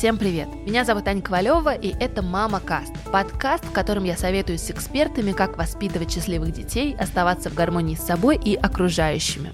Всем привет! Меня зовут Аня Ковалева, и это «Мама Каст» – подкаст, в котором я советую с экспертами, как воспитывать счастливых детей, оставаться в гармонии с собой и окружающими.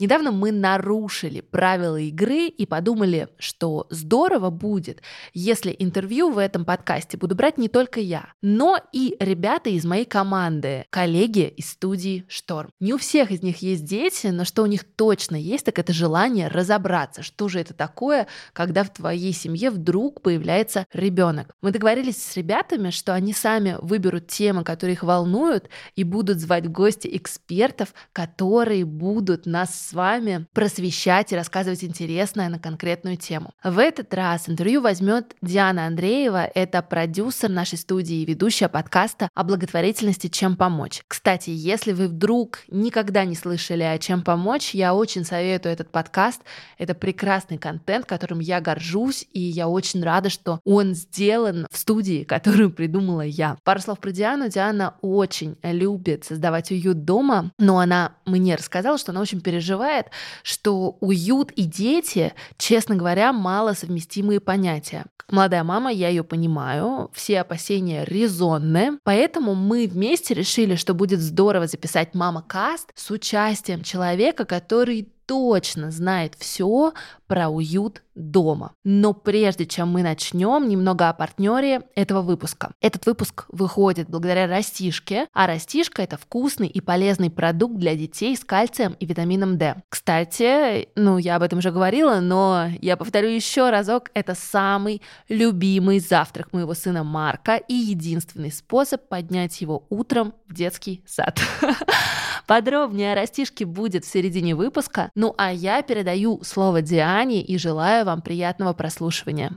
Недавно мы нарушили правила игры и подумали, что здорово будет, если интервью в этом подкасте буду брать не только я, но и ребята из моей команды, коллеги из студии Шторм. Не у всех из них есть дети, но что у них точно есть, так это желание разобраться, что же это такое, когда в твоей семье вдруг появляется ребенок. Мы договорились с ребятами, что они сами выберут темы, которые их волнуют, и будут звать в гости экспертов, которые будут нас с вами просвещать и рассказывать интересное на конкретную тему. В этот раз интервью возьмет Диана Андреева, это продюсер нашей студии и ведущая подкаста о благотворительности «Чем помочь». Кстати, если вы вдруг никогда не слышали о «Чем помочь», я очень советую этот подкаст. Это прекрасный контент, которым я горжусь, и я очень рада, что он сделан в студии, которую придумала я. Пару слов про Диану. Диана очень любит создавать уют дома, но она мне рассказала, что она очень переживает подразумевает, что уют и дети, честно говоря, мало совместимые понятия. молодая мама, я ее понимаю, все опасения резонны, поэтому мы вместе решили, что будет здорово записать «Мама Каст» с участием человека, который точно знает все про уют дома. Но прежде чем мы начнем, немного о партнере этого выпуска. Этот выпуск выходит благодаря растишке, а растишка это вкусный и полезный продукт для детей с кальцием и витамином D. Кстати, ну я об этом уже говорила, но я повторю еще разок, это самый любимый завтрак моего сына Марка и единственный способ поднять его утром в детский сад. Подробнее о растишке будет в середине выпуска. Ну а я передаю слово Диане и желаю вам приятного прослушивания.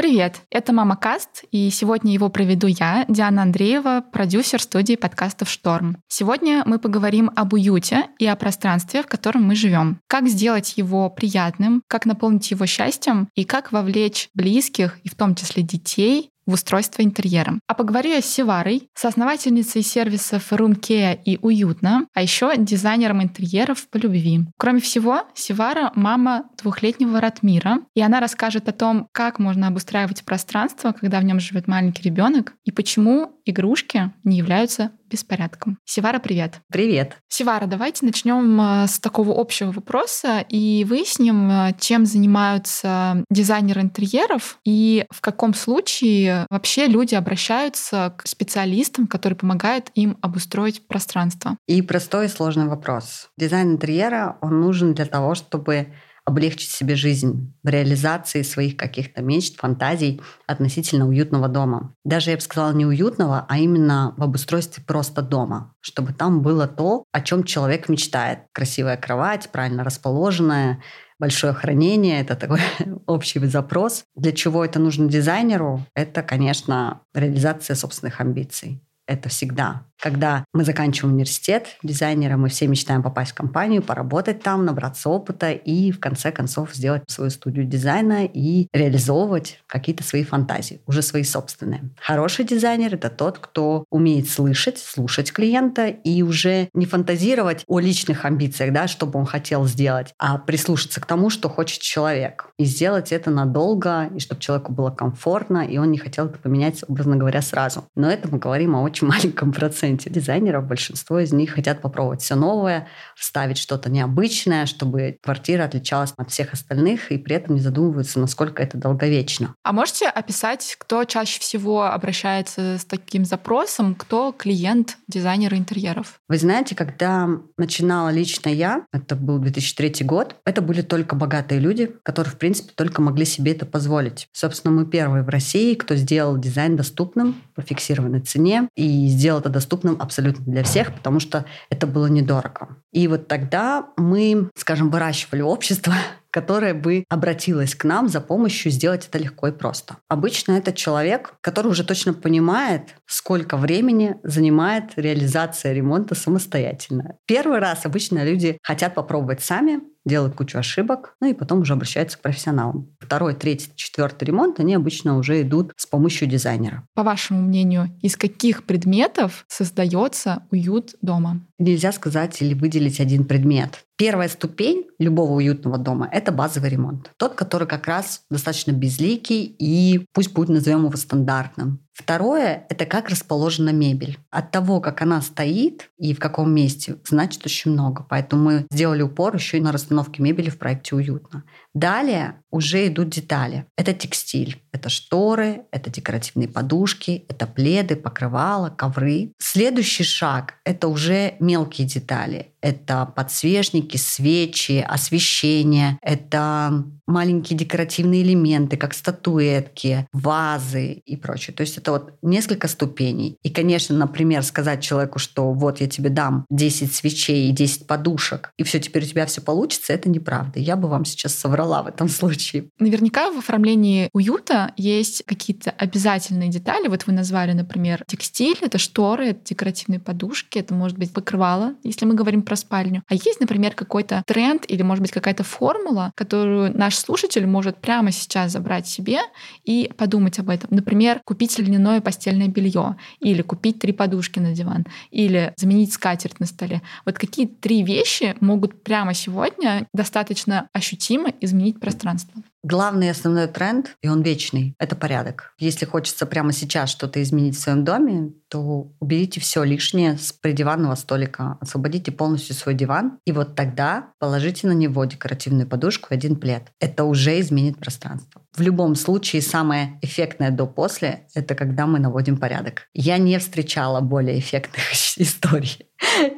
Привет, это Мама Каст, и сегодня его проведу я, Диана Андреева, продюсер студии подкастов «Шторм». Сегодня мы поговорим об уюте и о пространстве, в котором мы живем. Как сделать его приятным, как наполнить его счастьем и как вовлечь близких, и в том числе детей, в устройство интерьера. А поговорю я с Севарой, соосновательницей сервисов RoomKea и Уютно, а еще дизайнером интерьеров по любви. Кроме всего, Севара — мама двухлетнего Ратмира, и она расскажет о том, как можно обустраивать пространство, когда в нем живет маленький ребенок, и почему игрушки не являются беспорядком. Севара, привет. Привет. Севара, давайте начнем э, с такого общего вопроса и выясним, э, чем занимаются дизайнеры интерьеров и в каком случае вообще люди обращаются к специалистам, которые помогают им обустроить пространство. И простой и сложный вопрос. Дизайн интерьера, он нужен для того, чтобы облегчить себе жизнь в реализации своих каких-то мечт, фантазий относительно уютного дома. Даже, я бы сказала, не уютного, а именно в обустройстве просто дома, чтобы там было то, о чем человек мечтает. Красивая кровать, правильно расположенная, большое хранение, это такой общий запрос. Для чего это нужно дизайнеру? Это, конечно, реализация собственных амбиций. Это всегда когда мы заканчиваем университет дизайнера, мы все мечтаем попасть в компанию, поработать там, набраться опыта и в конце концов сделать свою студию дизайна и реализовывать какие-то свои фантазии, уже свои собственные. Хороший дизайнер — это тот, кто умеет слышать, слушать клиента и уже не фантазировать о личных амбициях, да, что бы он хотел сделать, а прислушаться к тому, что хочет человек. И сделать это надолго, и чтобы человеку было комфортно, и он не хотел это поменять, образно говоря, сразу. Но это мы говорим о очень маленьком проценте дизайнеров, большинство из них хотят попробовать все новое, вставить что-то необычное, чтобы квартира отличалась от всех остальных, и при этом не задумываются, насколько это долговечно. А можете описать, кто чаще всего обращается с таким запросом, кто клиент дизайнера интерьеров? Вы знаете, когда начинала лично я, это был 2003 год, это были только богатые люди, которые, в принципе, только могли себе это позволить. Собственно, мы первые в России, кто сделал дизайн доступным по фиксированной цене и сделал это доступным доступным абсолютно для всех, потому что это было недорого. И вот тогда мы, скажем, выращивали общество, которое бы обратилось к нам за помощью сделать это легко и просто. Обычно это человек, который уже точно понимает, сколько времени занимает реализация ремонта самостоятельно. Первый раз обычно люди хотят попробовать сами, делают кучу ошибок, ну и потом уже обращаются к профессионалам. Второй, третий, четвертый ремонт, они обычно уже идут с помощью дизайнера. По вашему мнению, из каких предметов создается уют дома? Нельзя сказать или выделить один предмет. Первая ступень любого уютного дома – это базовый ремонт. Тот, который как раз достаточно безликий и пусть будет назовем его стандартным. Второе – это как расположена мебель. От того, как она стоит и в каком месте, значит очень много. Поэтому мы сделали упор еще и на расстановке мебели в проекте «Уютно». Далее уже идут детали. Это текстиль, это шторы, это декоративные подушки, это пледы, покрывала, ковры. Следующий шаг – это уже мелкие детали. Это подсвечники, свечи, освещение, это маленькие декоративные элементы, как статуэтки, вазы и прочее. То есть это вот несколько ступеней. И, конечно, например, сказать человеку, что вот я тебе дам 10 свечей и 10 подушек, и все, теперь у тебя все получится, это неправда. Я бы вам сейчас соврала в этом случае. Наверняка в оформлении уюта есть какие-то обязательные детали. Вот вы назвали, например, текстиль, это шторы, это декоративные подушки, это может быть покрывало, если мы говорим про спальню. А есть, например, какой-то тренд или, может быть, какая-то формула, которую наш слушатель может прямо сейчас забрать себе и подумать об этом. Например, купить льняное постельное белье, или купить три подушки на диван, или заменить скатерть на столе. Вот какие три вещи могут прямо сегодня достаточно ощутимо изменить пространство? Главный основной тренд, и он вечный, это порядок. Если хочется прямо сейчас что-то изменить в своем доме, то уберите все лишнее с придиванного столика, освободите полностью свой диван, и вот тогда положите на него декоративную подушку и один плед. Это уже изменит пространство. В любом случае, самое эффектное до-после – это когда мы наводим порядок. Я не встречала более эффектных историй.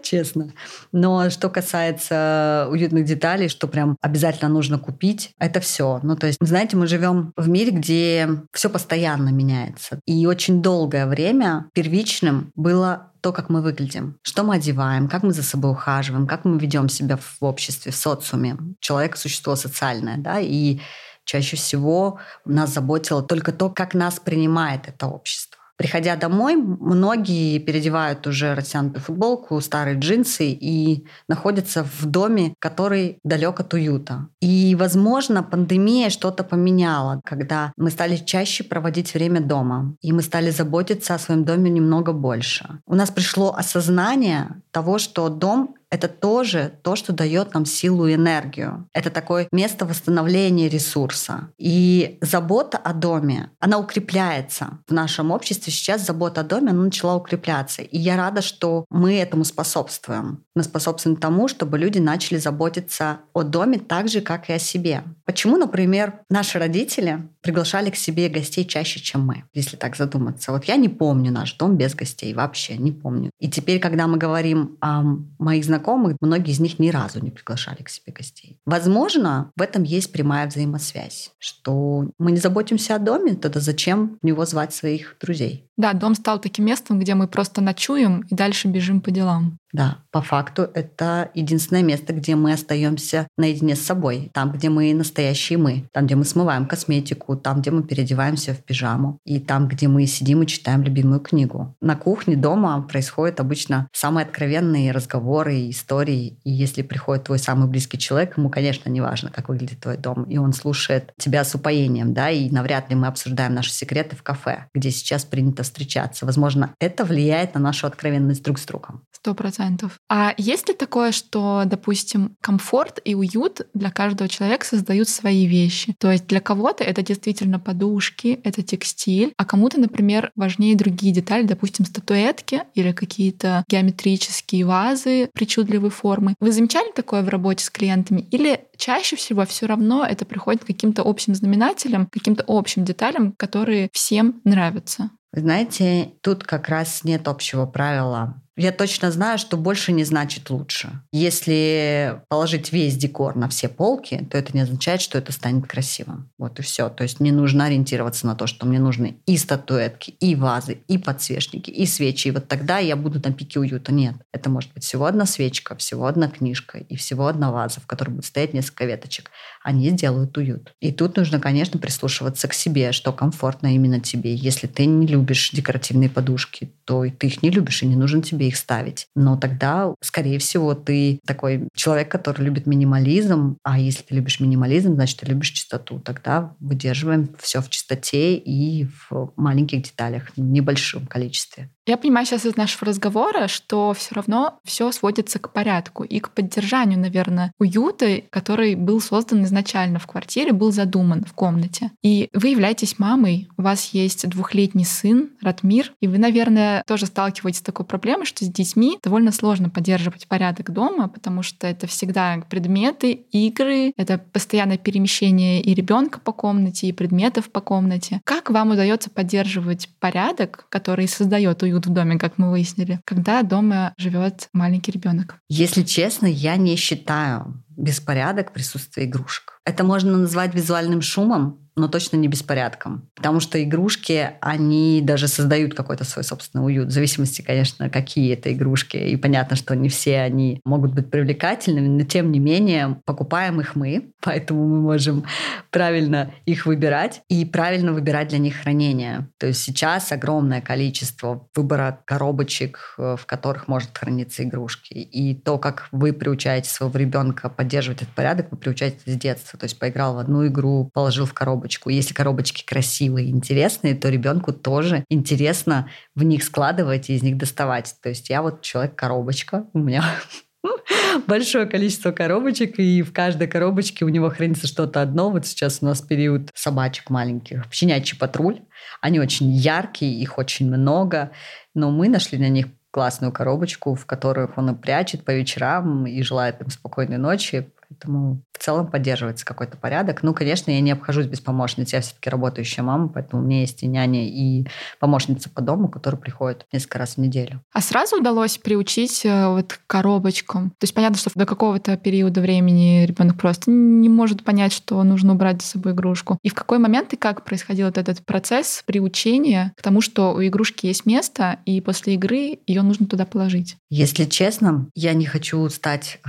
честно. Но что касается уютных деталей, что прям обязательно нужно купить, это все. Ну, то есть, знаете, мы живем в мире, где все постоянно меняется. И очень долгое время первичным было то, как мы выглядим, что мы одеваем, как мы за собой ухаживаем, как мы ведем себя в обществе, в социуме. Человек – существо социальное, да, и чаще всего нас заботило только то, как нас принимает это общество. Приходя домой, многие переодевают уже растянутую футболку, старые джинсы и находятся в доме, который далек от уюта. И, возможно, пандемия что-то поменяла, когда мы стали чаще проводить время дома, и мы стали заботиться о своем доме немного больше. У нас пришло осознание того, что дом это тоже то, что дает нам силу и энергию. Это такое место восстановления ресурса. И забота о доме, она укрепляется. В нашем обществе сейчас забота о доме, она начала укрепляться. И я рада, что мы этому способствуем. Мы способствуем тому, чтобы люди начали заботиться о доме так же, как и о себе. Почему, например, наши родители приглашали к себе гостей чаще, чем мы, если так задуматься. Вот я не помню наш дом без гостей, вообще не помню. И теперь, когда мы говорим о моих знакомых, знакомых, многие из них ни разу не приглашали к себе гостей. Возможно, в этом есть прямая взаимосвязь, что мы не заботимся о доме, тогда зачем в него звать своих друзей? Да, дом стал таким местом, где мы просто ночуем и дальше бежим по делам. Да, по факту это единственное место, где мы остаемся наедине с собой, там, где мы настоящие мы, там, где мы смываем косметику, там, где мы переодеваемся в пижаму, и там, где мы сидим и читаем любимую книгу. На кухне дома происходят обычно самые откровенные разговоры и истории, и если приходит твой самый близкий человек, ему, конечно, не важно, как выглядит твой дом, и он слушает тебя с упоением, да, и навряд ли мы обсуждаем наши секреты в кафе, где сейчас принято встречаться. Возможно, это влияет на нашу откровенность друг с другом. Сто процентов. А есть ли такое, что, допустим, комфорт и уют для каждого человека создают свои вещи? То есть для кого-то это действительно подушки, это текстиль, а кому-то, например, важнее другие детали, допустим, статуэтки или какие-то геометрические вазы причудливой формы. Вы замечали такое в работе с клиентами? Или чаще всего все равно это приходит к каким-то общим знаменателям, каким-то общим деталям, которые всем нравятся? знаете, тут как раз нет общего правила. Я точно знаю, что больше не значит лучше. Если положить весь декор на все полки, то это не означает, что это станет красивым. Вот и все. То есть не нужно ориентироваться на то, что мне нужны и статуэтки, и вазы, и подсвечники, и свечи. И вот тогда я буду на пике уюта. Нет. Это может быть всего одна свечка, всего одна книжка и всего одна ваза, в которой будет стоять несколько веточек. Они сделают уют. И тут нужно, конечно, прислушиваться к себе, что комфортно именно тебе. Если ты не любишь декоративные подушки, то и ты их не любишь, и не нужен тебе их ставить. Но тогда, скорее всего, ты такой человек, который любит минимализм, а если ты любишь минимализм, значит, ты любишь чистоту. Тогда выдерживаем все в чистоте и в маленьких деталях, в небольшом количестве. Я понимаю сейчас из нашего разговора, что все равно все сводится к порядку и к поддержанию, наверное, уюта, который был создан изначально в квартире, был задуман в комнате. И вы являетесь мамой, у вас есть двухлетний сын Ратмир, и вы, наверное, тоже сталкиваетесь с такой проблемой, что с детьми довольно сложно поддерживать порядок дома, потому что это всегда предметы, игры, это постоянное перемещение и ребенка по комнате, и предметов по комнате. Как вам удается поддерживать порядок, который создает уют в доме, как мы выяснили, когда дома живет маленький ребенок? Если честно, я не считаю беспорядок присутствия игрушек. Это можно назвать визуальным шумом, но точно не беспорядком. Потому что игрушки, они даже создают какой-то свой собственный уют. В зависимости, конечно, какие это игрушки. И понятно, что не все они могут быть привлекательными, но тем не менее покупаем их мы, поэтому мы можем правильно их выбирать и правильно выбирать для них хранение. То есть сейчас огромное количество выбора коробочек, э, в которых может храниться игрушки. И то, как вы приучаете своего ребенка поддерживать этот порядок, вы приучаете с детства. То есть поиграл в одну игру, положил в коробочку коробочку. Если коробочки красивые интересные, то ребенку тоже интересно в них складывать и из них доставать. То есть я вот человек-коробочка, у меня большое количество коробочек, и в каждой коробочке у него хранится что-то одно. Вот сейчас у нас период собачек маленьких, щенячий патруль. Они очень яркие, их очень много, но мы нашли на них классную коробочку, в которых он и прячет по вечерам и желает им спокойной ночи. Поэтому в целом поддерживается какой-то порядок. Ну, конечно, я не обхожусь без помощницы. Я все-таки работающая мама, поэтому у меня есть и няня, и помощница по дому, которая приходит несколько раз в неделю. А сразу удалось приучить э, вот к коробочкам? То есть понятно, что до какого-то периода времени ребенок просто не может понять, что нужно убрать за собой игрушку. И в какой момент и как происходил вот этот процесс приучения к тому, что у игрушки есть место, и после игры ее нужно туда положить? Если честно, я не хочу стать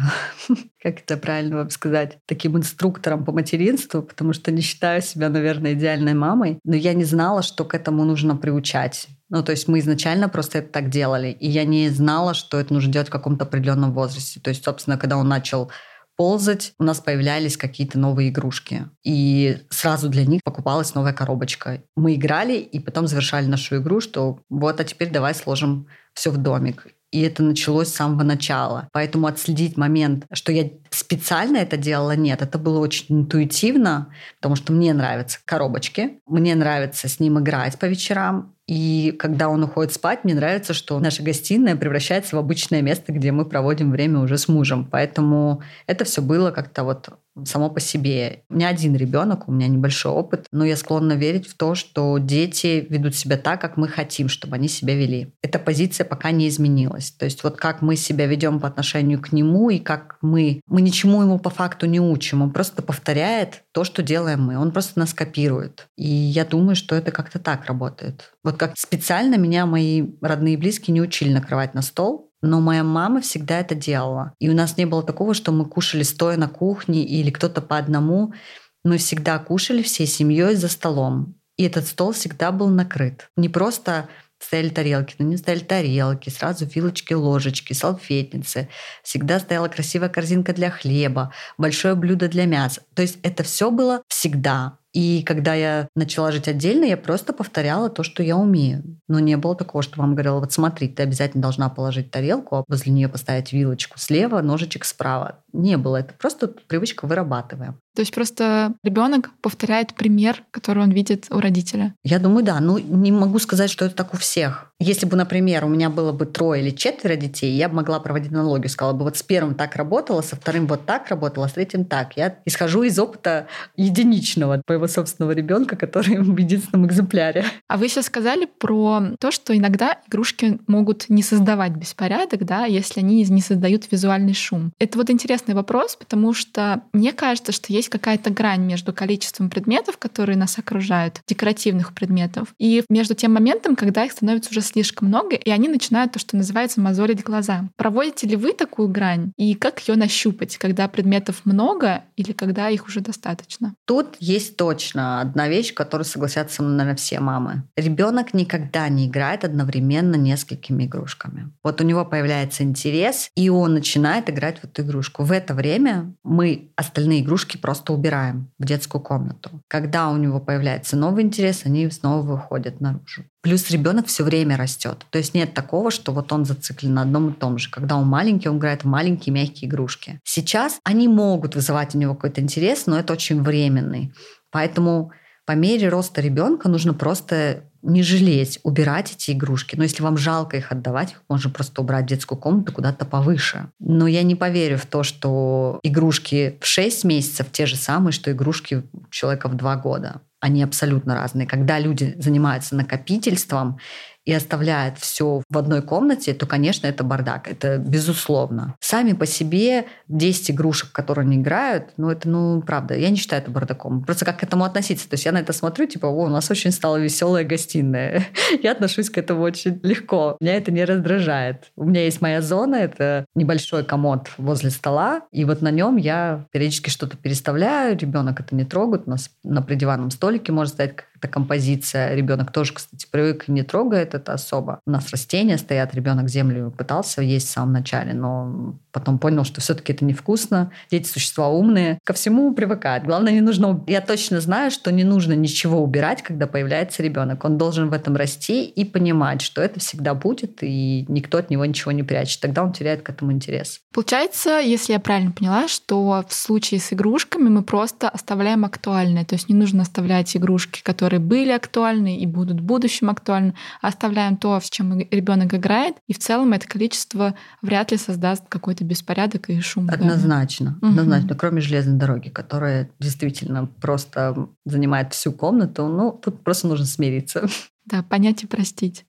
как это правильно вам сказать, таким инструктором по материнству, потому что не считаю себя, наверное, идеальной мамой, но я не знала, что к этому нужно приучать. Ну, то есть мы изначально просто это так делали, и я не знала, что это нужно делать в каком-то определенном возрасте. То есть, собственно, когда он начал ползать, у нас появлялись какие-то новые игрушки. И сразу для них покупалась новая коробочка. Мы играли и потом завершали нашу игру, что вот, а теперь давай сложим все в домик и это началось с самого начала. Поэтому отследить момент, что я специально это делала, нет. Это было очень интуитивно, потому что мне нравятся коробочки, мне нравится с ним играть по вечерам, и когда он уходит спать, мне нравится, что наша гостиная превращается в обычное место, где мы проводим время уже с мужем. Поэтому это все было как-то вот само по себе. У меня один ребенок, у меня небольшой опыт, но я склонна верить в то, что дети ведут себя так, как мы хотим, чтобы они себя вели. Эта позиция пока не изменилась. То есть вот как мы себя ведем по отношению к нему и как мы... Мы ничему ему по факту не учим. Он просто повторяет то, что делаем мы. Он просто нас копирует. И я думаю, что это как-то так работает. Вот как специально меня мои родные и близкие не учили накрывать на стол, но моя мама всегда это делала. И у нас не было такого, что мы кушали стоя на кухне или кто-то по одному. Мы всегда кушали всей семьей за столом. И этот стол всегда был накрыт. Не просто стояли тарелки, но не стояли тарелки, сразу вилочки, ложечки, салфетницы. Всегда стояла красивая корзинка для хлеба, большое блюдо для мяса. То есть это все было всегда. И когда я начала жить отдельно, я просто повторяла то, что я умею. Но не было такого, что вам говорила, вот смотри, ты обязательно должна положить тарелку, а возле нее поставить вилочку слева, ножичек справа. Не было. Это просто привычка вырабатываем. То есть просто ребенок повторяет пример, который он видит у родителя. Я думаю, да. Ну, не могу сказать, что это так у всех. Если бы, например, у меня было бы трое или четверо детей, я бы могла проводить аналогию. Сказала бы, вот с первым так работала, со вторым вот так работала, с третьим так. Я исхожу из опыта единичного моего собственного ребенка, который в единственном экземпляре. А вы сейчас сказали про то, что иногда игрушки могут не создавать беспорядок, да, если они не создают визуальный шум. Это вот интересный вопрос, потому что мне кажется, что есть какая-то грань между количеством предметов, которые нас окружают, декоративных предметов, и между тем моментом, когда их становится уже слишком много, и они начинают то, что называется мозолить глаза. Проводите ли вы такую грань? И как ее нащупать, когда предметов много или когда их уже достаточно? Тут есть точно одна вещь, которую согласятся наверное, все мамы. Ребенок никогда не играет одновременно несколькими игрушками. Вот у него появляется интерес, и он начинает играть в эту игрушку. В это время мы остальные игрушки просто убираем в детскую комнату. Когда у него появляется новый интерес, они снова выходят наружу. Плюс ребенок все время растет. То есть нет такого, что вот он зациклен на одном и том же. Когда он маленький, он играет в маленькие мягкие игрушки. Сейчас они могут вызывать у него какой-то интерес, но это очень временный. Поэтому по мере роста ребенка нужно просто не жалеть, убирать эти игрушки. Но если вам жалко их отдавать, их можно просто убрать в детскую комнату куда-то повыше. Но я не поверю в то, что игрушки в 6 месяцев те же самые, что игрушки человека в 2 года. Они абсолютно разные. Когда люди занимаются накопительством, и оставляет все в одной комнате, то, конечно, это бардак. Это безусловно. Сами по себе 10 игрушек, которые они играют, ну, это, ну, правда, я не считаю это бардаком. Просто как к этому относиться? То есть я на это смотрю, типа, о, у нас очень стала веселая гостиная. я отношусь к этому очень легко. Меня это не раздражает. У меня есть моя зона, это небольшой комод возле стола, и вот на нем я периодически что-то переставляю, ребенок это не трогает, у нас на придиванном столике может стоять эта композиция. Ребенок тоже, кстати, привык не трогает это особо. У нас растения стоят, ребенок землю пытался есть в самом начале, но потом понял, что все-таки это невкусно. Дети существа умные, ко всему привыкают. Главное, не нужно... Я точно знаю, что не нужно ничего убирать, когда появляется ребенок. Он должен в этом расти и понимать, что это всегда будет, и никто от него ничего не прячет. Тогда он теряет к этому интерес. Получается, если я правильно поняла, что в случае с игрушками мы просто оставляем актуальные. То есть не нужно оставлять игрушки, которые которые были актуальны и будут в будущем актуальны, оставляем то, с чем ребенок играет, и в целом это количество вряд ли создаст какой-то беспорядок и шум. Однозначно, да? однозначно. Угу. Кроме железной дороги, которая действительно просто занимает всю комнату, ну, тут просто нужно смириться. Да, понять и простить.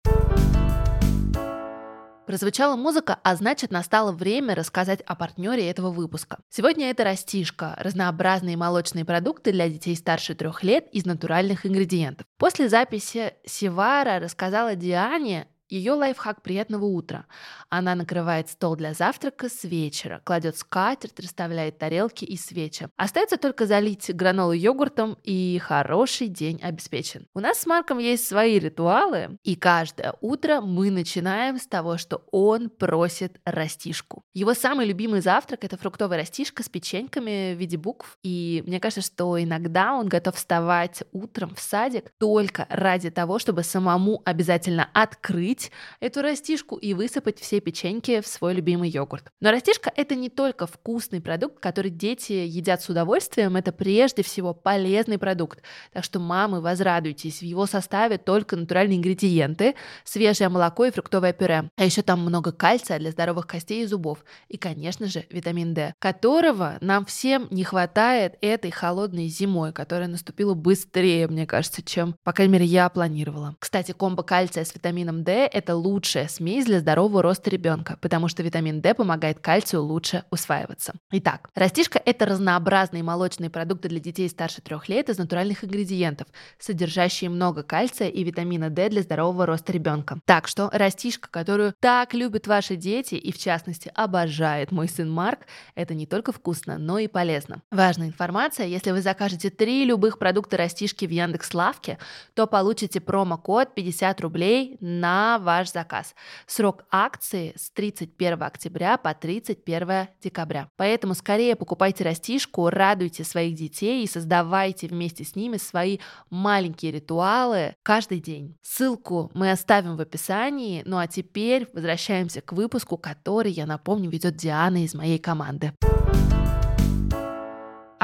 Прозвучала музыка, а значит настало время рассказать о партнере этого выпуска. Сегодня это растишка, разнообразные молочные продукты для детей старше трех лет из натуральных ингредиентов. После записи Севара рассказала Диане ее лайфхак приятного утра. Она накрывает стол для завтрака с вечера, кладет скатерть, расставляет тарелки и свечи. Остается только залить гранолу йогуртом, и хороший день обеспечен. У нас с Марком есть свои ритуалы, и каждое утро мы начинаем с того, что он просит растишку. Его самый любимый завтрак – это фруктовая растишка с печеньками в виде букв. И мне кажется, что иногда он готов вставать утром в садик только ради того, чтобы самому обязательно открыть эту растишку и высыпать все печеньки в свой любимый йогурт. Но растишка — это не только вкусный продукт, который дети едят с удовольствием, это прежде всего полезный продукт. Так что, мамы, возрадуйтесь, в его составе только натуральные ингредиенты, свежее молоко и фруктовое пюре. А еще там много кальция для здоровых костей и зубов. И, конечно же, витамин D, которого нам всем не хватает этой холодной зимой, которая наступила быстрее, мне кажется, чем, по крайней мере, я планировала. Кстати, комбо кальция с витамином D — это лучшая смесь для здорового роста ребенка, потому что витамин D помогает кальцию лучше усваиваться. Итак, растишка – это разнообразные молочные продукты для детей старше трех лет из натуральных ингредиентов, содержащие много кальция и витамина D для здорового роста ребенка. Так что растишка, которую так любят ваши дети и в частности обожает мой сын Марк, это не только вкусно, но и полезно. Важная информация, если вы закажете три любых продукта растишки в Яндекс Лавке, то получите промокод 50 рублей на ваш заказ. Срок акции с 31 октября по 31 декабря. Поэтому скорее покупайте растишку, радуйте своих детей и создавайте вместе с ними свои маленькие ритуалы каждый день. Ссылку мы оставим в описании. Ну а теперь возвращаемся к выпуску, который, я напомню, ведет Диана из моей команды.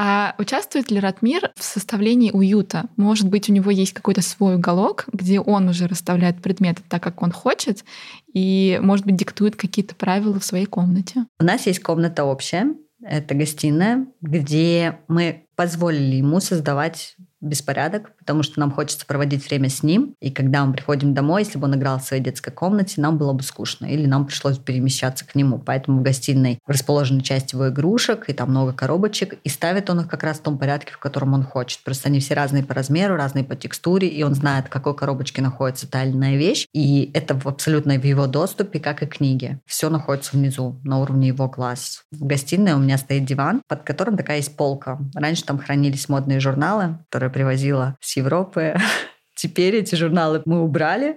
А участвует ли Ратмир в составлении уюта? Может быть, у него есть какой-то свой уголок, где он уже расставляет предметы так, как он хочет, и, может быть, диктует какие-то правила в своей комнате? У нас есть комната общая, это гостиная, где мы позволили ему создавать беспорядок, потому что нам хочется проводить время с ним. И когда мы приходим домой, если бы он играл в своей детской комнате, нам было бы скучно. Или нам пришлось перемещаться к нему. Поэтому в гостиной расположена часть его игрушек, и там много коробочек. И ставит он их как раз в том порядке, в котором он хочет. Просто они все разные по размеру, разные по текстуре, и он знает, в какой коробочке находится та или иная вещь. И это абсолютно в его доступе, как и книги. Все находится внизу, на уровне его глаз. В гостиной у меня стоит диван, под которым такая есть полка. Раньше там хранились модные журналы, которые привозила с Европы. Теперь эти журналы мы убрали,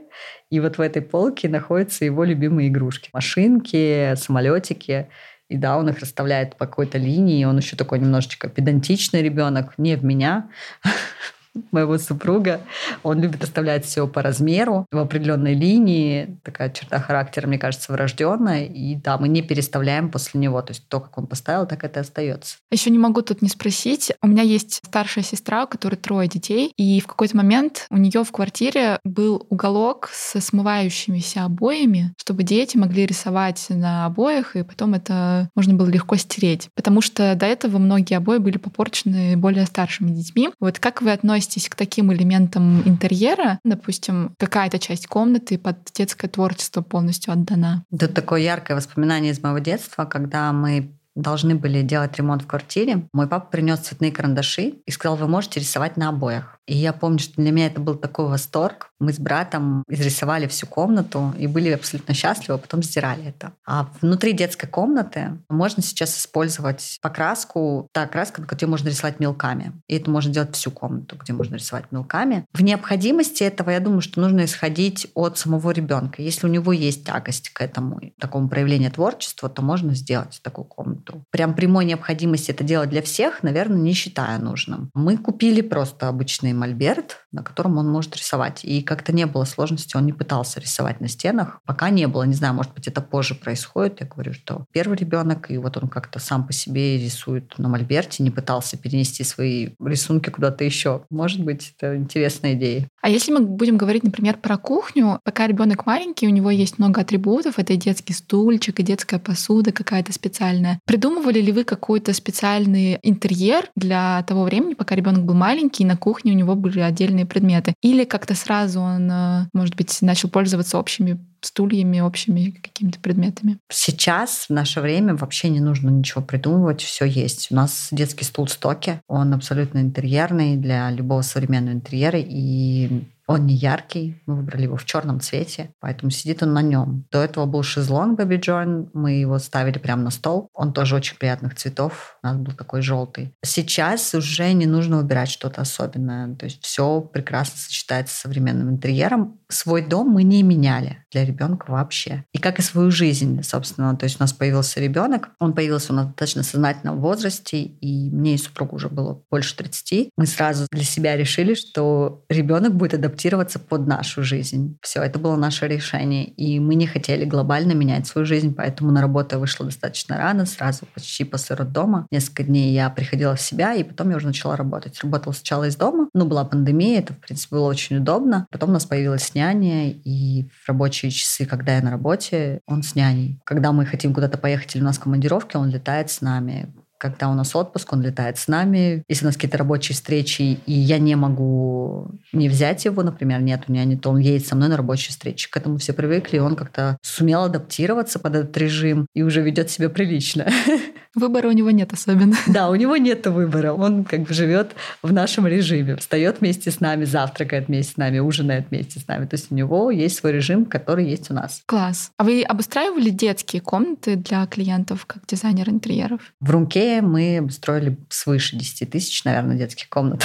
и вот в этой полке находятся его любимые игрушки. Машинки, самолетики. И да, он их расставляет по какой-то линии, он еще такой немножечко педантичный ребенок, не в меня, моего супруга. Он любит оставлять все по размеру, в определенной линии. Такая черта характера, мне кажется, врожденная. И да, мы не переставляем после него. То есть то, как он поставил, так это остается. Еще не могу тут не спросить. У меня есть старшая сестра, у которой трое детей. И в какой-то момент у нее в квартире был уголок со смывающимися обоями, чтобы дети могли рисовать на обоях, и потом это можно было легко стереть. Потому что до этого многие обои были попорчены более старшими детьми. Вот как вы относитесь относитесь к таким элементам интерьера? Допустим, какая-то часть комнаты под детское творчество полностью отдана? Это такое яркое воспоминание из моего детства, когда мы должны были делать ремонт в квартире. Мой папа принес цветные карандаши и сказал, вы можете рисовать на обоях. И я помню, что для меня это был такой восторг. Мы с братом изрисовали всю комнату и были абсолютно счастливы, а потом сдирали это. А внутри детской комнаты можно сейчас использовать покраску, та краска, где можно рисовать мелками. И это можно делать всю комнату, где можно рисовать мелками. В необходимости этого, я думаю, что нужно исходить от самого ребенка. Если у него есть тягость к этому, такому проявлению творчества, то можно сделать такую комнату. Прям прямой необходимости это делать для всех, наверное, не считаю нужным. Мы купили просто обычные красный мольберт, на котором он может рисовать. И как-то не было сложности, он не пытался рисовать на стенах. Пока не было, не знаю, может быть, это позже происходит. Я говорю, что первый ребенок, и вот он как-то сам по себе рисует на мольберте, не пытался перенести свои рисунки куда-то еще. Может быть, это интересная идея. А если мы будем говорить, например, про кухню, пока ребенок маленький, у него есть много атрибутов, это и детский стульчик, и детская посуда какая-то специальная. Придумывали ли вы какой-то специальный интерьер для того времени, пока ребенок был маленький, и на кухне у него были отдельные предметы. Или как-то сразу он, э, может быть, начал пользоваться общими стульями, общими какими-то предметами. Сейчас, в наше время, вообще не нужно ничего придумывать, все есть. У нас детский стул стоки, он абсолютно интерьерный для любого современного интерьера, и он не яркий, мы выбрали его в черном цвете, поэтому сидит он на нем. До этого был шезлонг Baby John, мы его ставили прямо на стол. Он тоже очень приятных цветов, у нас был такой желтый. Сейчас уже не нужно выбирать что-то особенное, то есть все прекрасно сочетается с современным интерьером. Свой дом мы не меняли для ребенка вообще. И как и свою жизнь, собственно. То есть у нас появился ребенок, он появился у нас достаточно сознательном возрасте, и мне и супругу уже было больше 30. Мы сразу для себя решили, что ребенок будет адаптироваться адаптироваться под нашу жизнь. Все, это было наше решение. И мы не хотели глобально менять свою жизнь, поэтому на работу я вышла достаточно рано, сразу почти после роддома. Несколько дней я приходила в себя, и потом я уже начала работать. Работала сначала из дома, ну, была пандемия, это, в принципе, было очень удобно. Потом у нас появилась няня, и в рабочие часы, когда я на работе, он с няней. Когда мы хотим куда-то поехать или у нас командировки, он летает с нами когда у нас отпуск, он летает с нами. Если у нас какие-то рабочие встречи, и я не могу не взять его, например, нет у няни, то он едет со мной на рабочие встречи. К этому все привыкли, и он как-то сумел адаптироваться под этот режим и уже ведет себя прилично. Выбора у него нет особенно. Да, у него нет выбора. Он как бы живет в нашем режиме. Встает вместе с нами, завтракает вместе с нами, ужинает вместе с нами. То есть у него есть свой режим, который есть у нас. Класс. А вы обустраивали детские комнаты для клиентов как дизайнер интерьеров? В Румке мы обстроили свыше 10 тысяч, наверное, детских комнат.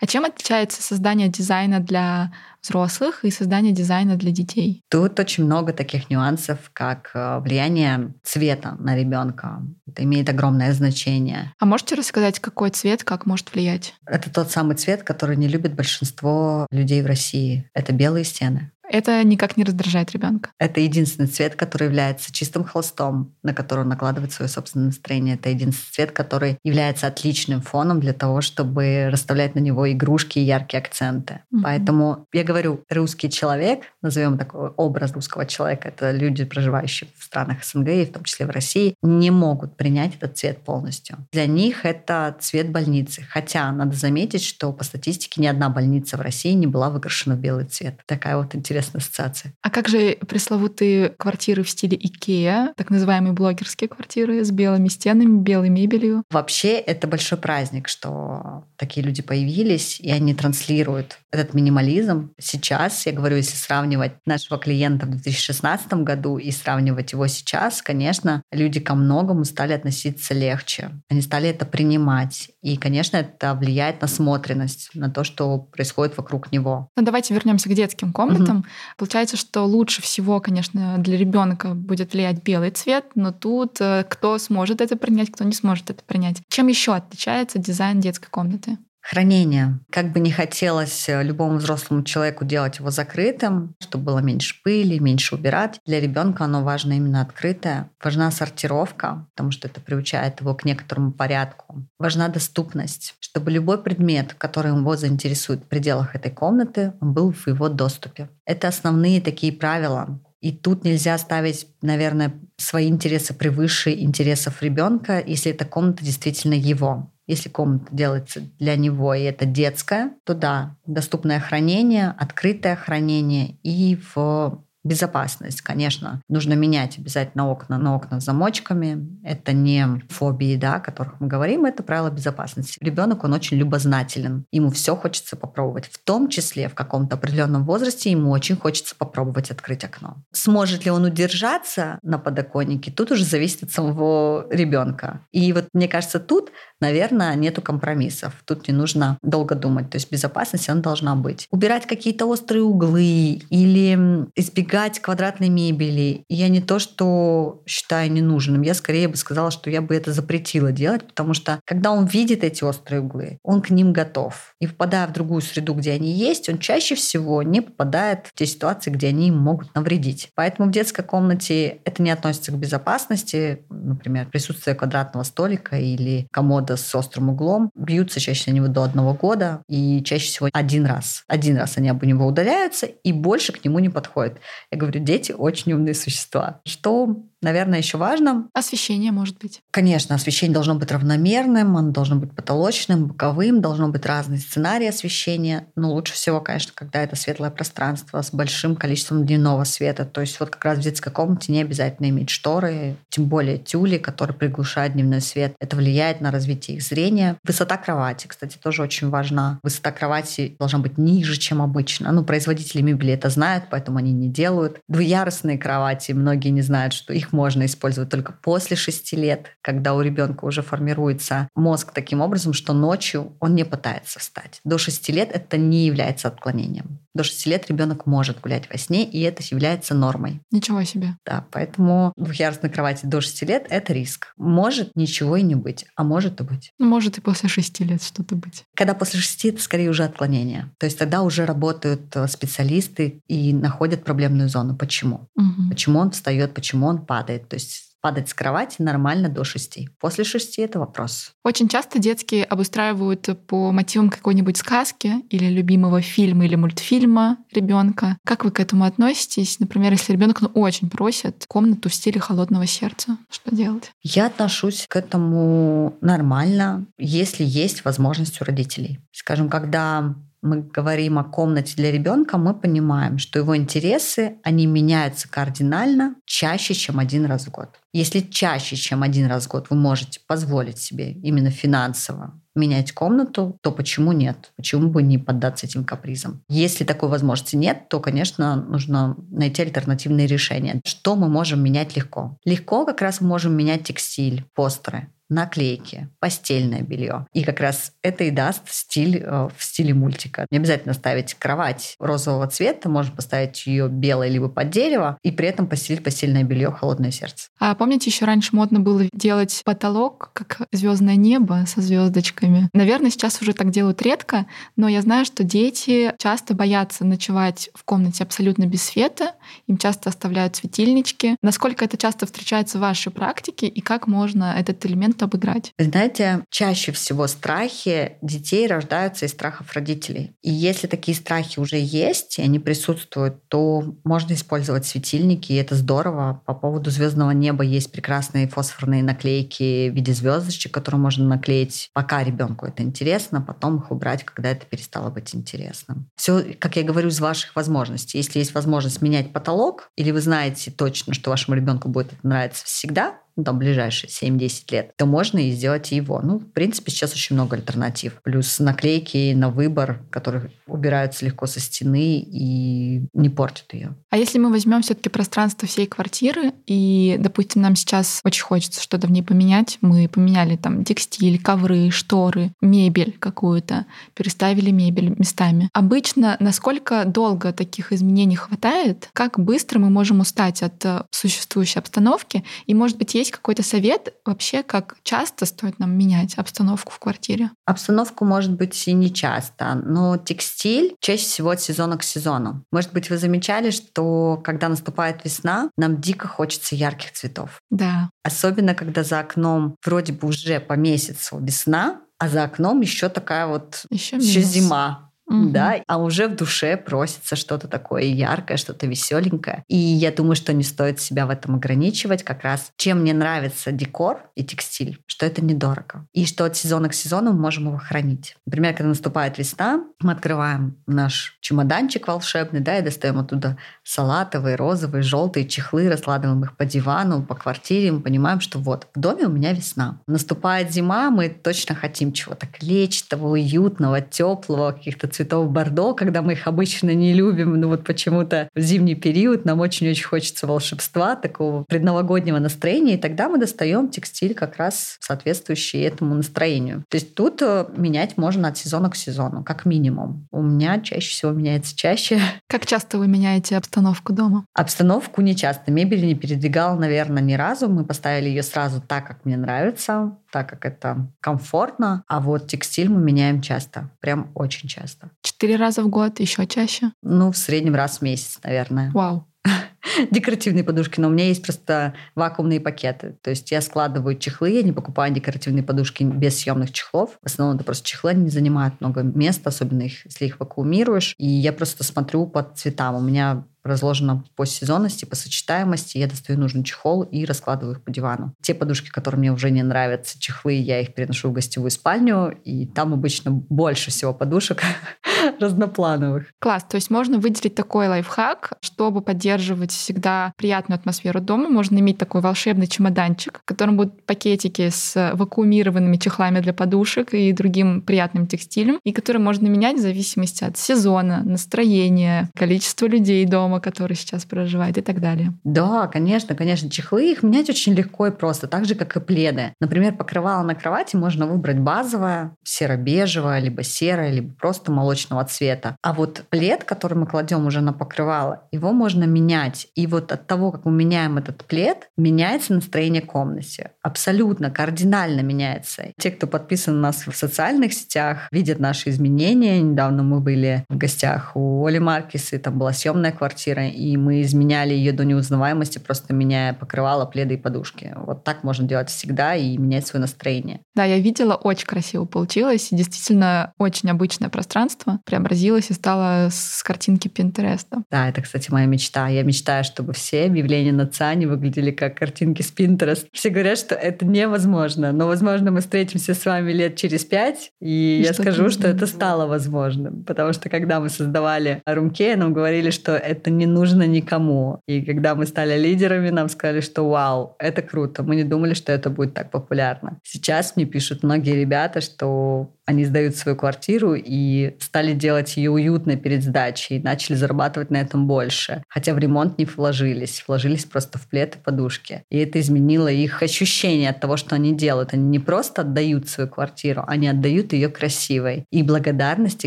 А чем отличается создание дизайна для взрослых и создание дизайна для детей? Тут очень много таких нюансов, как э, влияние цвета на ребенка. Это имеет огромное значение. А можете рассказать, какой цвет как может влиять? Это тот самый цвет, который не любит большинство людей в России. Это белые стены. Это никак не раздражает ребенка. Это единственный цвет, который является чистым холстом, на который он накладывает свое собственное настроение. Это единственный цвет, который является отличным фоном для того, чтобы расставлять на него игрушки и яркие акценты. Mm-hmm. Поэтому я говорю, русский человек, назовем такой образ русского человека, это люди, проживающие в странах СНГ и в том числе в России, не могут принять этот цвет полностью. Для них это цвет больницы. Хотя надо заметить, что по статистике ни одна больница в России не была выкрашена в белый цвет. Такая вот интересная интересная ассоциация. А как же пресловутые квартиры в стиле Икеа, так называемые блогерские квартиры с белыми стенами, белой мебелью? Вообще это большой праздник, что такие люди появились, и они транслируют этот минимализм. Сейчас, я говорю, если сравнивать нашего клиента в 2016 году и сравнивать его сейчас, конечно, люди ко многому стали относиться легче. Они стали это принимать. И, конечно, это влияет на смотренность, на то, что происходит вокруг него. Ну, давайте вернемся к детским комнатам. Угу. Получается, что лучше всего, конечно, для ребенка будет влиять белый цвет, но тут э, кто сможет это принять, кто не сможет это принять. Чем еще отличается дизайн детской комнаты? Хранение. Как бы не хотелось э, любому взрослому человеку делать его закрытым, чтобы было меньше пыли, меньше убирать, для ребенка оно важно именно открытое. Важна сортировка, потому что это приучает его к некоторому порядку. Важна доступность, чтобы любой предмет, который его заинтересует в пределах этой комнаты, был в его доступе. Это основные такие правила. И тут нельзя ставить, наверное, свои интересы превыше интересов ребенка, если эта комната действительно его. Если комната делается для него, и это детская, то да, доступное хранение, открытое хранение и в Безопасность, конечно, нужно менять обязательно окна на окна с замочками. Это не фобии, да, о которых мы говорим, это правило безопасности. Ребенок, он очень любознателен. Ему все хочется попробовать. В том числе в каком-то определенном возрасте ему очень хочется попробовать открыть окно. Сможет ли он удержаться на подоконнике, тут уже зависит от самого ребенка. И вот мне кажется, тут, наверное, нету компромиссов. Тут не нужно долго думать. То есть безопасность, она должна быть. Убирать какие-то острые углы или избегать избегать квадратной мебели. Я не то, что считаю ненужным, я скорее бы сказала, что я бы это запретила делать, потому что когда он видит эти острые углы, он к ним готов. И попадая в другую среду, где они есть, он чаще всего не попадает в те ситуации, где они могут навредить. Поэтому в детской комнате это не относится к безопасности. Например, присутствие квадратного столика или комода с острым углом бьются чаще они до одного года и чаще всего один раз. Один раз они об него удаляются и больше к нему не подходят. Я говорю, дети очень умные существа. Что Наверное, еще важно. Освещение, может быть. Конечно, освещение должно быть равномерным, оно должно быть потолочным, боковым, должно быть разный сценарий освещения. Но лучше всего, конечно, когда это светлое пространство с большим количеством дневного света. То есть вот как раз в детской комнате не обязательно иметь шторы, тем более тюли, которые приглушают дневной свет. Это влияет на развитие их зрения. Высота кровати, кстати, тоже очень важна. Высота кровати должна быть ниже, чем обычно. Ну, производители мебели это знают, поэтому они не делают. Двуярусные кровати, многие не знают, что их можно использовать только после 6 лет, когда у ребенка уже формируется мозг таким образом, что ночью он не пытается встать. До 6 лет это не является отклонением. До 6 лет ребенок может гулять во сне, и это является нормой. Ничего себе. Да, поэтому двухъярусной кровати до 6 лет — это риск. Может ничего и не быть, а может и быть. Ну, может и после 6 лет что-то быть. Когда после 6 это скорее уже отклонение. То есть тогда уже работают э, специалисты и находят проблемную зону. Почему? Угу. Почему он встает, почему он падает. То есть падать с кровати нормально до шести. После шести это вопрос. Очень часто детские обустраивают по мотивам какой-нибудь сказки или любимого фильма или мультфильма ребенка. Как вы к этому относитесь? Например, если ребенок ну, очень просит комнату в стиле холодного сердца, что делать? Я отношусь к этому нормально, если есть возможность у родителей. Скажем, когда мы говорим о комнате для ребенка, мы понимаем, что его интересы, они меняются кардинально чаще, чем один раз в год. Если чаще, чем один раз в год вы можете позволить себе именно финансово менять комнату, то почему нет? Почему бы не поддаться этим капризам? Если такой возможности нет, то, конечно, нужно найти альтернативные решения. Что мы можем менять легко? Легко как раз мы можем менять текстиль, постеры наклейки, постельное белье. И как раз это и даст стиль э, в стиле мультика. Не обязательно ставить кровать розового цвета, можно поставить ее белой либо под дерево, и при этом постелить постельное белье холодное сердце. А помните, еще раньше модно было делать потолок, как звездное небо со звездочками. Наверное, сейчас уже так делают редко, но я знаю, что дети часто боятся ночевать в комнате абсолютно без света, им часто оставляют светильнички. Насколько это часто встречается в вашей практике и как можно этот элемент может обыграть? Знаете, чаще всего страхи детей рождаются из страхов родителей. И если такие страхи уже есть, и они присутствуют, то можно использовать светильники, и это здорово. По поводу звездного неба есть прекрасные фосфорные наклейки в виде звездочек, которые можно наклеить, пока ребенку это интересно, потом их убрать, когда это перестало быть интересным. Все, как я говорю, из ваших возможностей. Если есть возможность менять потолок, или вы знаете точно, что вашему ребенку будет это нравиться всегда, ну, там, ближайшие 7-10 лет, то можно и сделать его. Ну, в принципе, сейчас очень много альтернатив. Плюс наклейки на выбор, которые убираются легко со стены и не портят ее. А если мы возьмем все-таки пространство всей квартиры, и, допустим, нам сейчас очень хочется что-то в ней поменять, мы поменяли там текстиль, ковры, шторы, мебель какую-то, переставили мебель местами. Обычно насколько долго таких изменений хватает? Как быстро мы можем устать от э, существующей обстановки? И, может быть, есть какой-то совет вообще, как часто стоит нам менять обстановку в квартире? Обстановку может быть и не часто, но текстиль чаще всего от сезона к сезону. Может быть, вы замечали, что когда наступает весна, нам дико хочется ярких цветов. Да. Особенно, когда за окном вроде бы уже по месяцу весна, а за окном еще такая вот еще, еще зима Мгм. да, а уже в душе просится что-то такое яркое, что-то веселенькое. И я думаю, что не стоит себя в этом ограничивать. Как раз чем мне нравится декор и текстиль, что это недорого. И что от сезона к сезону мы можем его хранить. Например, когда наступает весна, мы открываем наш чемоданчик волшебный, да, и достаем оттуда салатовые, розовые, желтые чехлы, раскладываем их по дивану, по квартире, мы понимаем, что вот, в доме у меня весна. Наступает зима, мы точно хотим чего-то клетчатого, уютного, теплого, каких-то цветов бордо, когда мы их обычно не любим, но вот почему-то в зимний период нам очень-очень хочется волшебства, такого предновогоднего настроения, и тогда мы достаем текстиль как раз соответствующий этому настроению. То есть тут э, менять можно от сезона к сезону, как минимум. У меня чаще всего меняется чаще. Как часто вы меняете обстановку дома? Обстановку не часто. Мебель не передвигала, наверное, ни разу. Мы поставили ее сразу так, как мне нравится, так, как это комфортно. А вот текстиль мы меняем часто. Прям очень часто. Четыре раза в год, еще чаще? Ну, в среднем раз в месяц, наверное. Вау. Декоративные подушки, но у меня есть просто вакуумные пакеты. То есть я складываю чехлы, я не покупаю декоративные подушки без съемных чехлов. В основном это просто чехлы, они не занимают много места, особенно их, если их вакуумируешь. И я просто смотрю по цветам. У меня разложено по сезонности, по сочетаемости. Я достаю нужный чехол и раскладываю их по дивану. Те подушки, которые мне уже не нравятся, чехлы, я их переношу в гостевую спальню, и там обычно больше всего подушек разноплановых. Класс, то есть можно выделить такой лайфхак, чтобы поддерживать всегда приятную атмосферу дома. Можно иметь такой волшебный чемоданчик, в котором будут пакетики с вакуумированными чехлами для подушек и другим приятным текстилем, и который можно менять в зависимости от сезона, настроения, количества людей дома, которые сейчас проживают и так далее. Да, конечно, конечно. Чехлы их менять очень легко и просто, так же, как и пледы. Например, покрывало на кровати можно выбрать базовое, серо-бежевое, либо серое, либо просто молочного цвета. А вот плед, который мы кладем уже на покрывало, его можно менять. И вот от того, как мы меняем этот плед, меняется настроение комнате. Абсолютно, кардинально меняется. Те, кто подписан на нас в социальных сетях, видят наши изменения. Недавно мы были в гостях у Оли Маркис, и там была съемная квартира, и мы изменяли ее до неузнаваемости, просто меняя покрывало, пледы и подушки. Вот так можно делать всегда и менять свое настроение. Да, я видела, очень красиво получилось. Действительно, очень обычное пространство преобразилось и стало с картинки Пинтереста. Да, это, кстати, моя мечта. Я мечтаю, чтобы все объявления на ЦАНе выглядели как картинки с Pinterest. Все говорят, что это невозможно, но, возможно, мы встретимся с вами лет через пять, и, И я что-то скажу, что это стало возможным. Потому что, когда мы создавали Румке, нам говорили, что это не нужно никому. И когда мы стали лидерами, нам сказали, что вау, это круто. Мы не думали, что это будет так популярно. Сейчас мне пишут многие ребята, что они сдают свою квартиру и стали делать ее уютной перед сдачей, и начали зарабатывать на этом больше. Хотя в ремонт не вложились, вложились просто в плед и подушки. И это изменило их ощущение от того, что они делают. Они не просто отдают свою квартиру, они отдают ее красивой. И благодарности,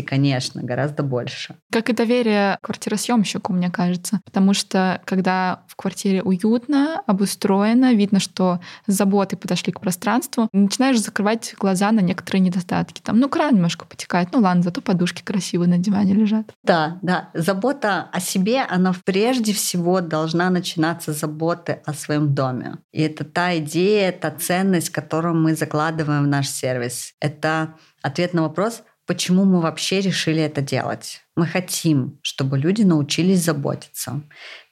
конечно, гораздо больше. Как и доверие квартиросъемщику, мне кажется. Потому что когда в квартире уютно, обустроено, видно, что с заботой подошли к пространству, начинаешь закрывать глаза на некоторые недостатки. Там, ну, кран немножко потекает, ну ладно, зато подушки красивые на диване лежат. Да, да. Забота о себе, она прежде всего должна начинаться с заботы о своем доме. И это та идея, та ценность, которую мы закладываем в наш сервис. Это ответ на вопрос, почему мы вообще решили это делать. Мы хотим, чтобы люди научились заботиться.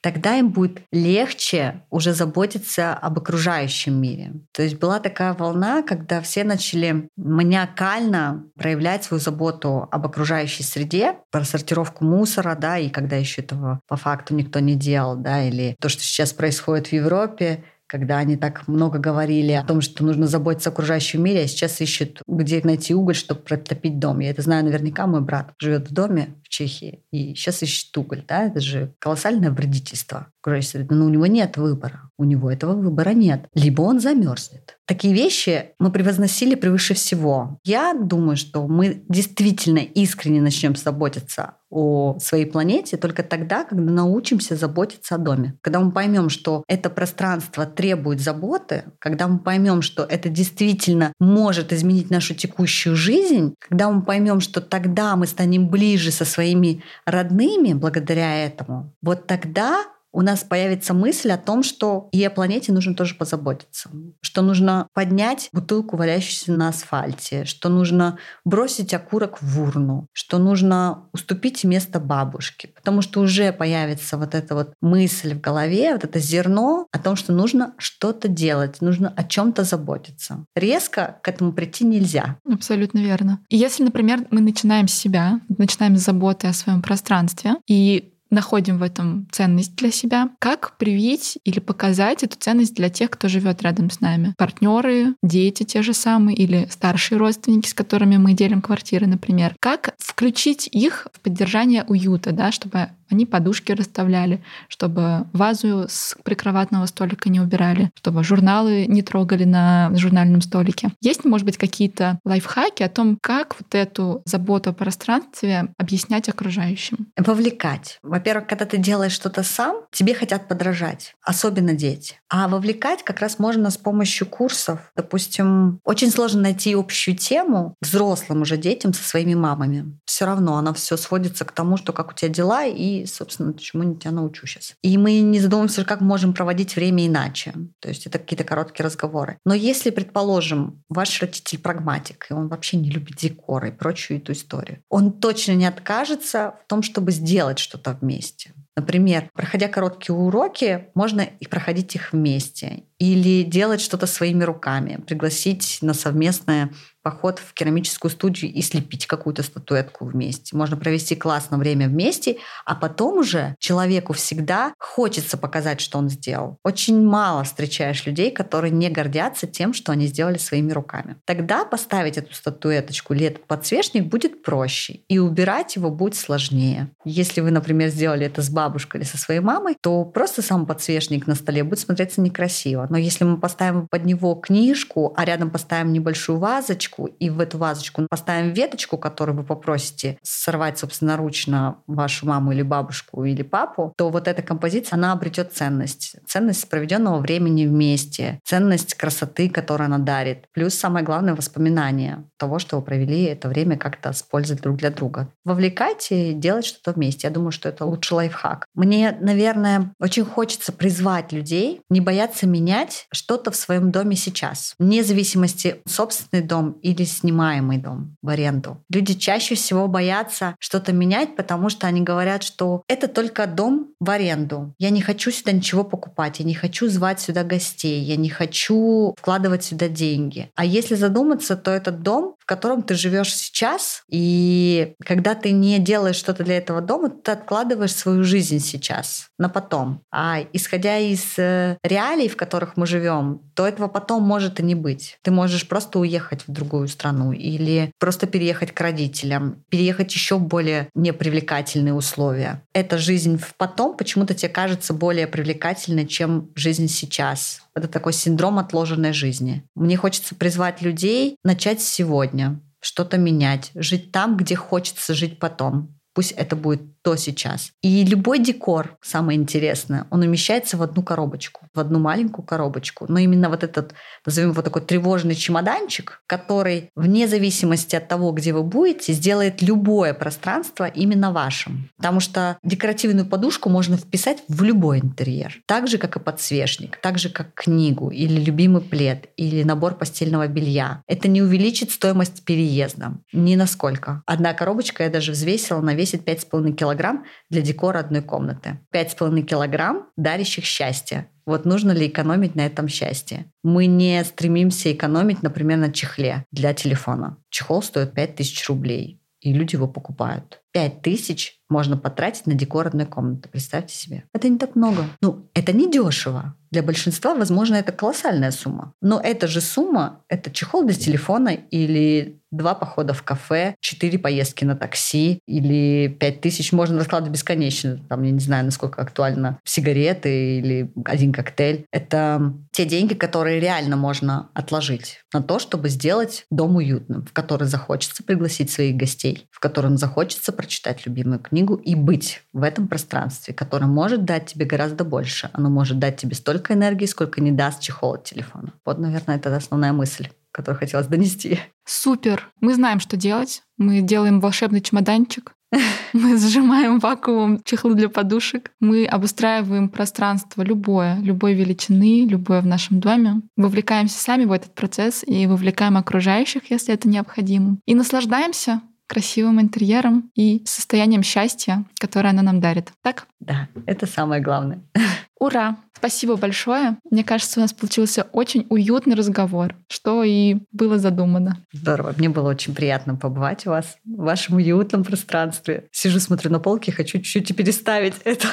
Тогда им будет легче уже заботиться об окружающем мире. То есть была такая волна, когда все начали маниакально проявлять свою заботу об окружающей среде, про сортировку мусора, да, и когда еще этого по факту никто не делал, да, или то, что сейчас происходит в Европе, когда они так много говорили о том, что нужно заботиться о окружающем мире, а сейчас ищут, где найти уголь, чтобы протопить дом. Я это знаю наверняка, мой брат живет в доме в Чехии и сейчас ищет уголь. Да? Это же колоссальное вредительство окружающей среды. Но у него нет выбора. У него этого выбора нет. Либо он замерзнет. Такие вещи мы превозносили превыше всего. Я думаю, что мы действительно искренне начнем заботиться о своей планете только тогда, когда научимся заботиться о доме. Когда мы поймем, что это пространство требует заботы, когда мы поймем, что это действительно может изменить нашу текущую жизнь, когда мы поймем, что тогда мы станем ближе со своими родными благодаря этому, вот тогда у нас появится мысль о том, что и о планете нужно тоже позаботиться, что нужно поднять бутылку, валяющуюся на асфальте, что нужно бросить окурок в урну, что нужно уступить место бабушке, потому что уже появится вот эта вот мысль в голове, вот это зерно о том, что нужно что-то делать, нужно о чем-то заботиться. Резко к этому прийти нельзя. Абсолютно верно. Если, например, мы начинаем с себя, начинаем с заботы о своем пространстве, и находим в этом ценность для себя. Как привить или показать эту ценность для тех, кто живет рядом с нами? Партнеры, дети те же самые или старшие родственники, с которыми мы делим квартиры, например. Как включить их в поддержание уюта, да, чтобы они подушки расставляли, чтобы вазу с прикроватного столика не убирали, чтобы журналы не трогали на журнальном столике. Есть, может быть, какие-то лайфхаки о том, как вот эту заботу о пространстве объяснять окружающим? Вовлекать. Во-первых, когда ты делаешь что-то сам, тебе хотят подражать, особенно дети. А вовлекать как раз можно с помощью курсов. Допустим, очень сложно найти общую тему взрослым уже детям со своими мамами. Все равно она все сводится к тому, что как у тебя дела и собственно, чему-нибудь тебя научу сейчас. И мы не задумываемся, как можем проводить время иначе. То есть это какие-то короткие разговоры. Но если, предположим, ваш родитель прагматик, и он вообще не любит декор и прочую эту историю, он точно не откажется в том, чтобы сделать что-то вместе. Например, проходя короткие уроки, можно и проходить их вместе. Или делать что-то своими руками, пригласить на совместное поход в керамическую студию и слепить какую-то статуэтку вместе. Можно провести классное время вместе, а потом уже человеку всегда хочется показать, что он сделал. Очень мало встречаешь людей, которые не гордятся тем, что они сделали своими руками. Тогда поставить эту статуэточку или этот подсвечник будет проще, и убирать его будет сложнее. Если вы, например, сделали это с бабушкой или со своей мамой, то просто сам подсвечник на столе будет смотреться некрасиво. Но если мы поставим под него книжку, а рядом поставим небольшую вазочку, вазочку, и в эту вазочку поставим веточку, которую вы попросите сорвать собственноручно вашу маму или бабушку или папу, то вот эта композиция, она обретет ценность. Ценность проведенного времени вместе, ценность красоты, которую она дарит. Плюс самое главное воспоминание того, что вы провели это время как-то с пользой друг для друга. Вовлекайте, делать что-то вместе. Я думаю, что это лучший лайфхак. Мне, наверное, очень хочется призвать людей не бояться менять что-то в своем доме сейчас. Вне зависимости, собственный дом или снимаемый дом в аренду. Люди чаще всего боятся что-то менять, потому что они говорят, что это только дом в аренду. Я не хочу сюда ничего покупать, я не хочу звать сюда гостей, я не хочу вкладывать сюда деньги. А если задуматься, то этот дом, в котором ты живешь сейчас, и когда ты не делаешь что-то для этого дома, ты откладываешь свою жизнь сейчас на потом. А исходя из э, реалий, в которых мы живем, то этого потом может и не быть. Ты можешь просто уехать в другую другую страну или просто переехать к родителям, переехать еще в более непривлекательные условия. Эта жизнь в потом почему-то тебе кажется более привлекательной, чем жизнь сейчас. Это такой синдром отложенной жизни. Мне хочется призвать людей начать сегодня, что-то менять, жить там, где хочется жить потом. Пусть это будет то сейчас. И любой декор, самое интересное, он умещается в одну коробочку, в одну маленькую коробочку. Но именно вот этот, назовем его такой тревожный чемоданчик, который вне зависимости от того, где вы будете, сделает любое пространство именно вашим. Потому что декоративную подушку можно вписать в любой интерьер. Так же, как и подсвечник, так же, как книгу или любимый плед, или набор постельного белья. Это не увеличит стоимость переезда. Ни насколько. Одна коробочка, я даже взвесила, она весит 5,5 килограмм для декора одной комнаты. 5,5 килограмм дарящих счастье. Вот нужно ли экономить на этом счастье? Мы не стремимся экономить, например, на чехле для телефона. Чехол стоит 5000 рублей и люди его покупают. 5 тысяч можно потратить на декор одной комнаты. Представьте себе. Это не так много. Ну, это не дешево. Для большинства, возможно, это колоссальная сумма. Но эта же сумма – это чехол для телефона или два похода в кафе, четыре поездки на такси или пять тысяч можно раскладывать бесконечно. Там, я не знаю, насколько актуально сигареты или один коктейль. Это те деньги, которые реально можно отложить на то, чтобы сделать дом уютным, в который захочется пригласить своих гостей, в котором захочется прочитать любимую книгу и быть в этом пространстве, которое может дать тебе гораздо больше. Оно может дать тебе столько энергии, сколько не даст чехол от телефона. Вот, наверное, это основная мысль которую хотелось донести. Супер! Мы знаем, что делать. Мы делаем волшебный чемоданчик. Мы сжимаем вакуум чехлы для подушек. Мы обустраиваем пространство любое, любой величины, любое в нашем доме. Вовлекаемся сами в этот процесс и вовлекаем окружающих, если это необходимо. И наслаждаемся красивым интерьером и состоянием счастья, которое она нам дарит. Так? Да, это самое главное. Ура! Спасибо большое. Мне кажется, у нас получился очень уютный разговор, что и было задумано. Здорово. Мне было очень приятно побывать у вас в вашем уютном пространстве. Сижу, смотрю на полки, хочу чуть-чуть переставить это.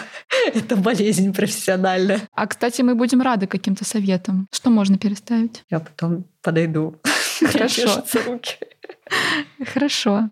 Это болезнь профессиональная. А, кстати, мы будем рады каким-то советам. Что можно переставить? Я потом подойду. Хорошо. Хорошо.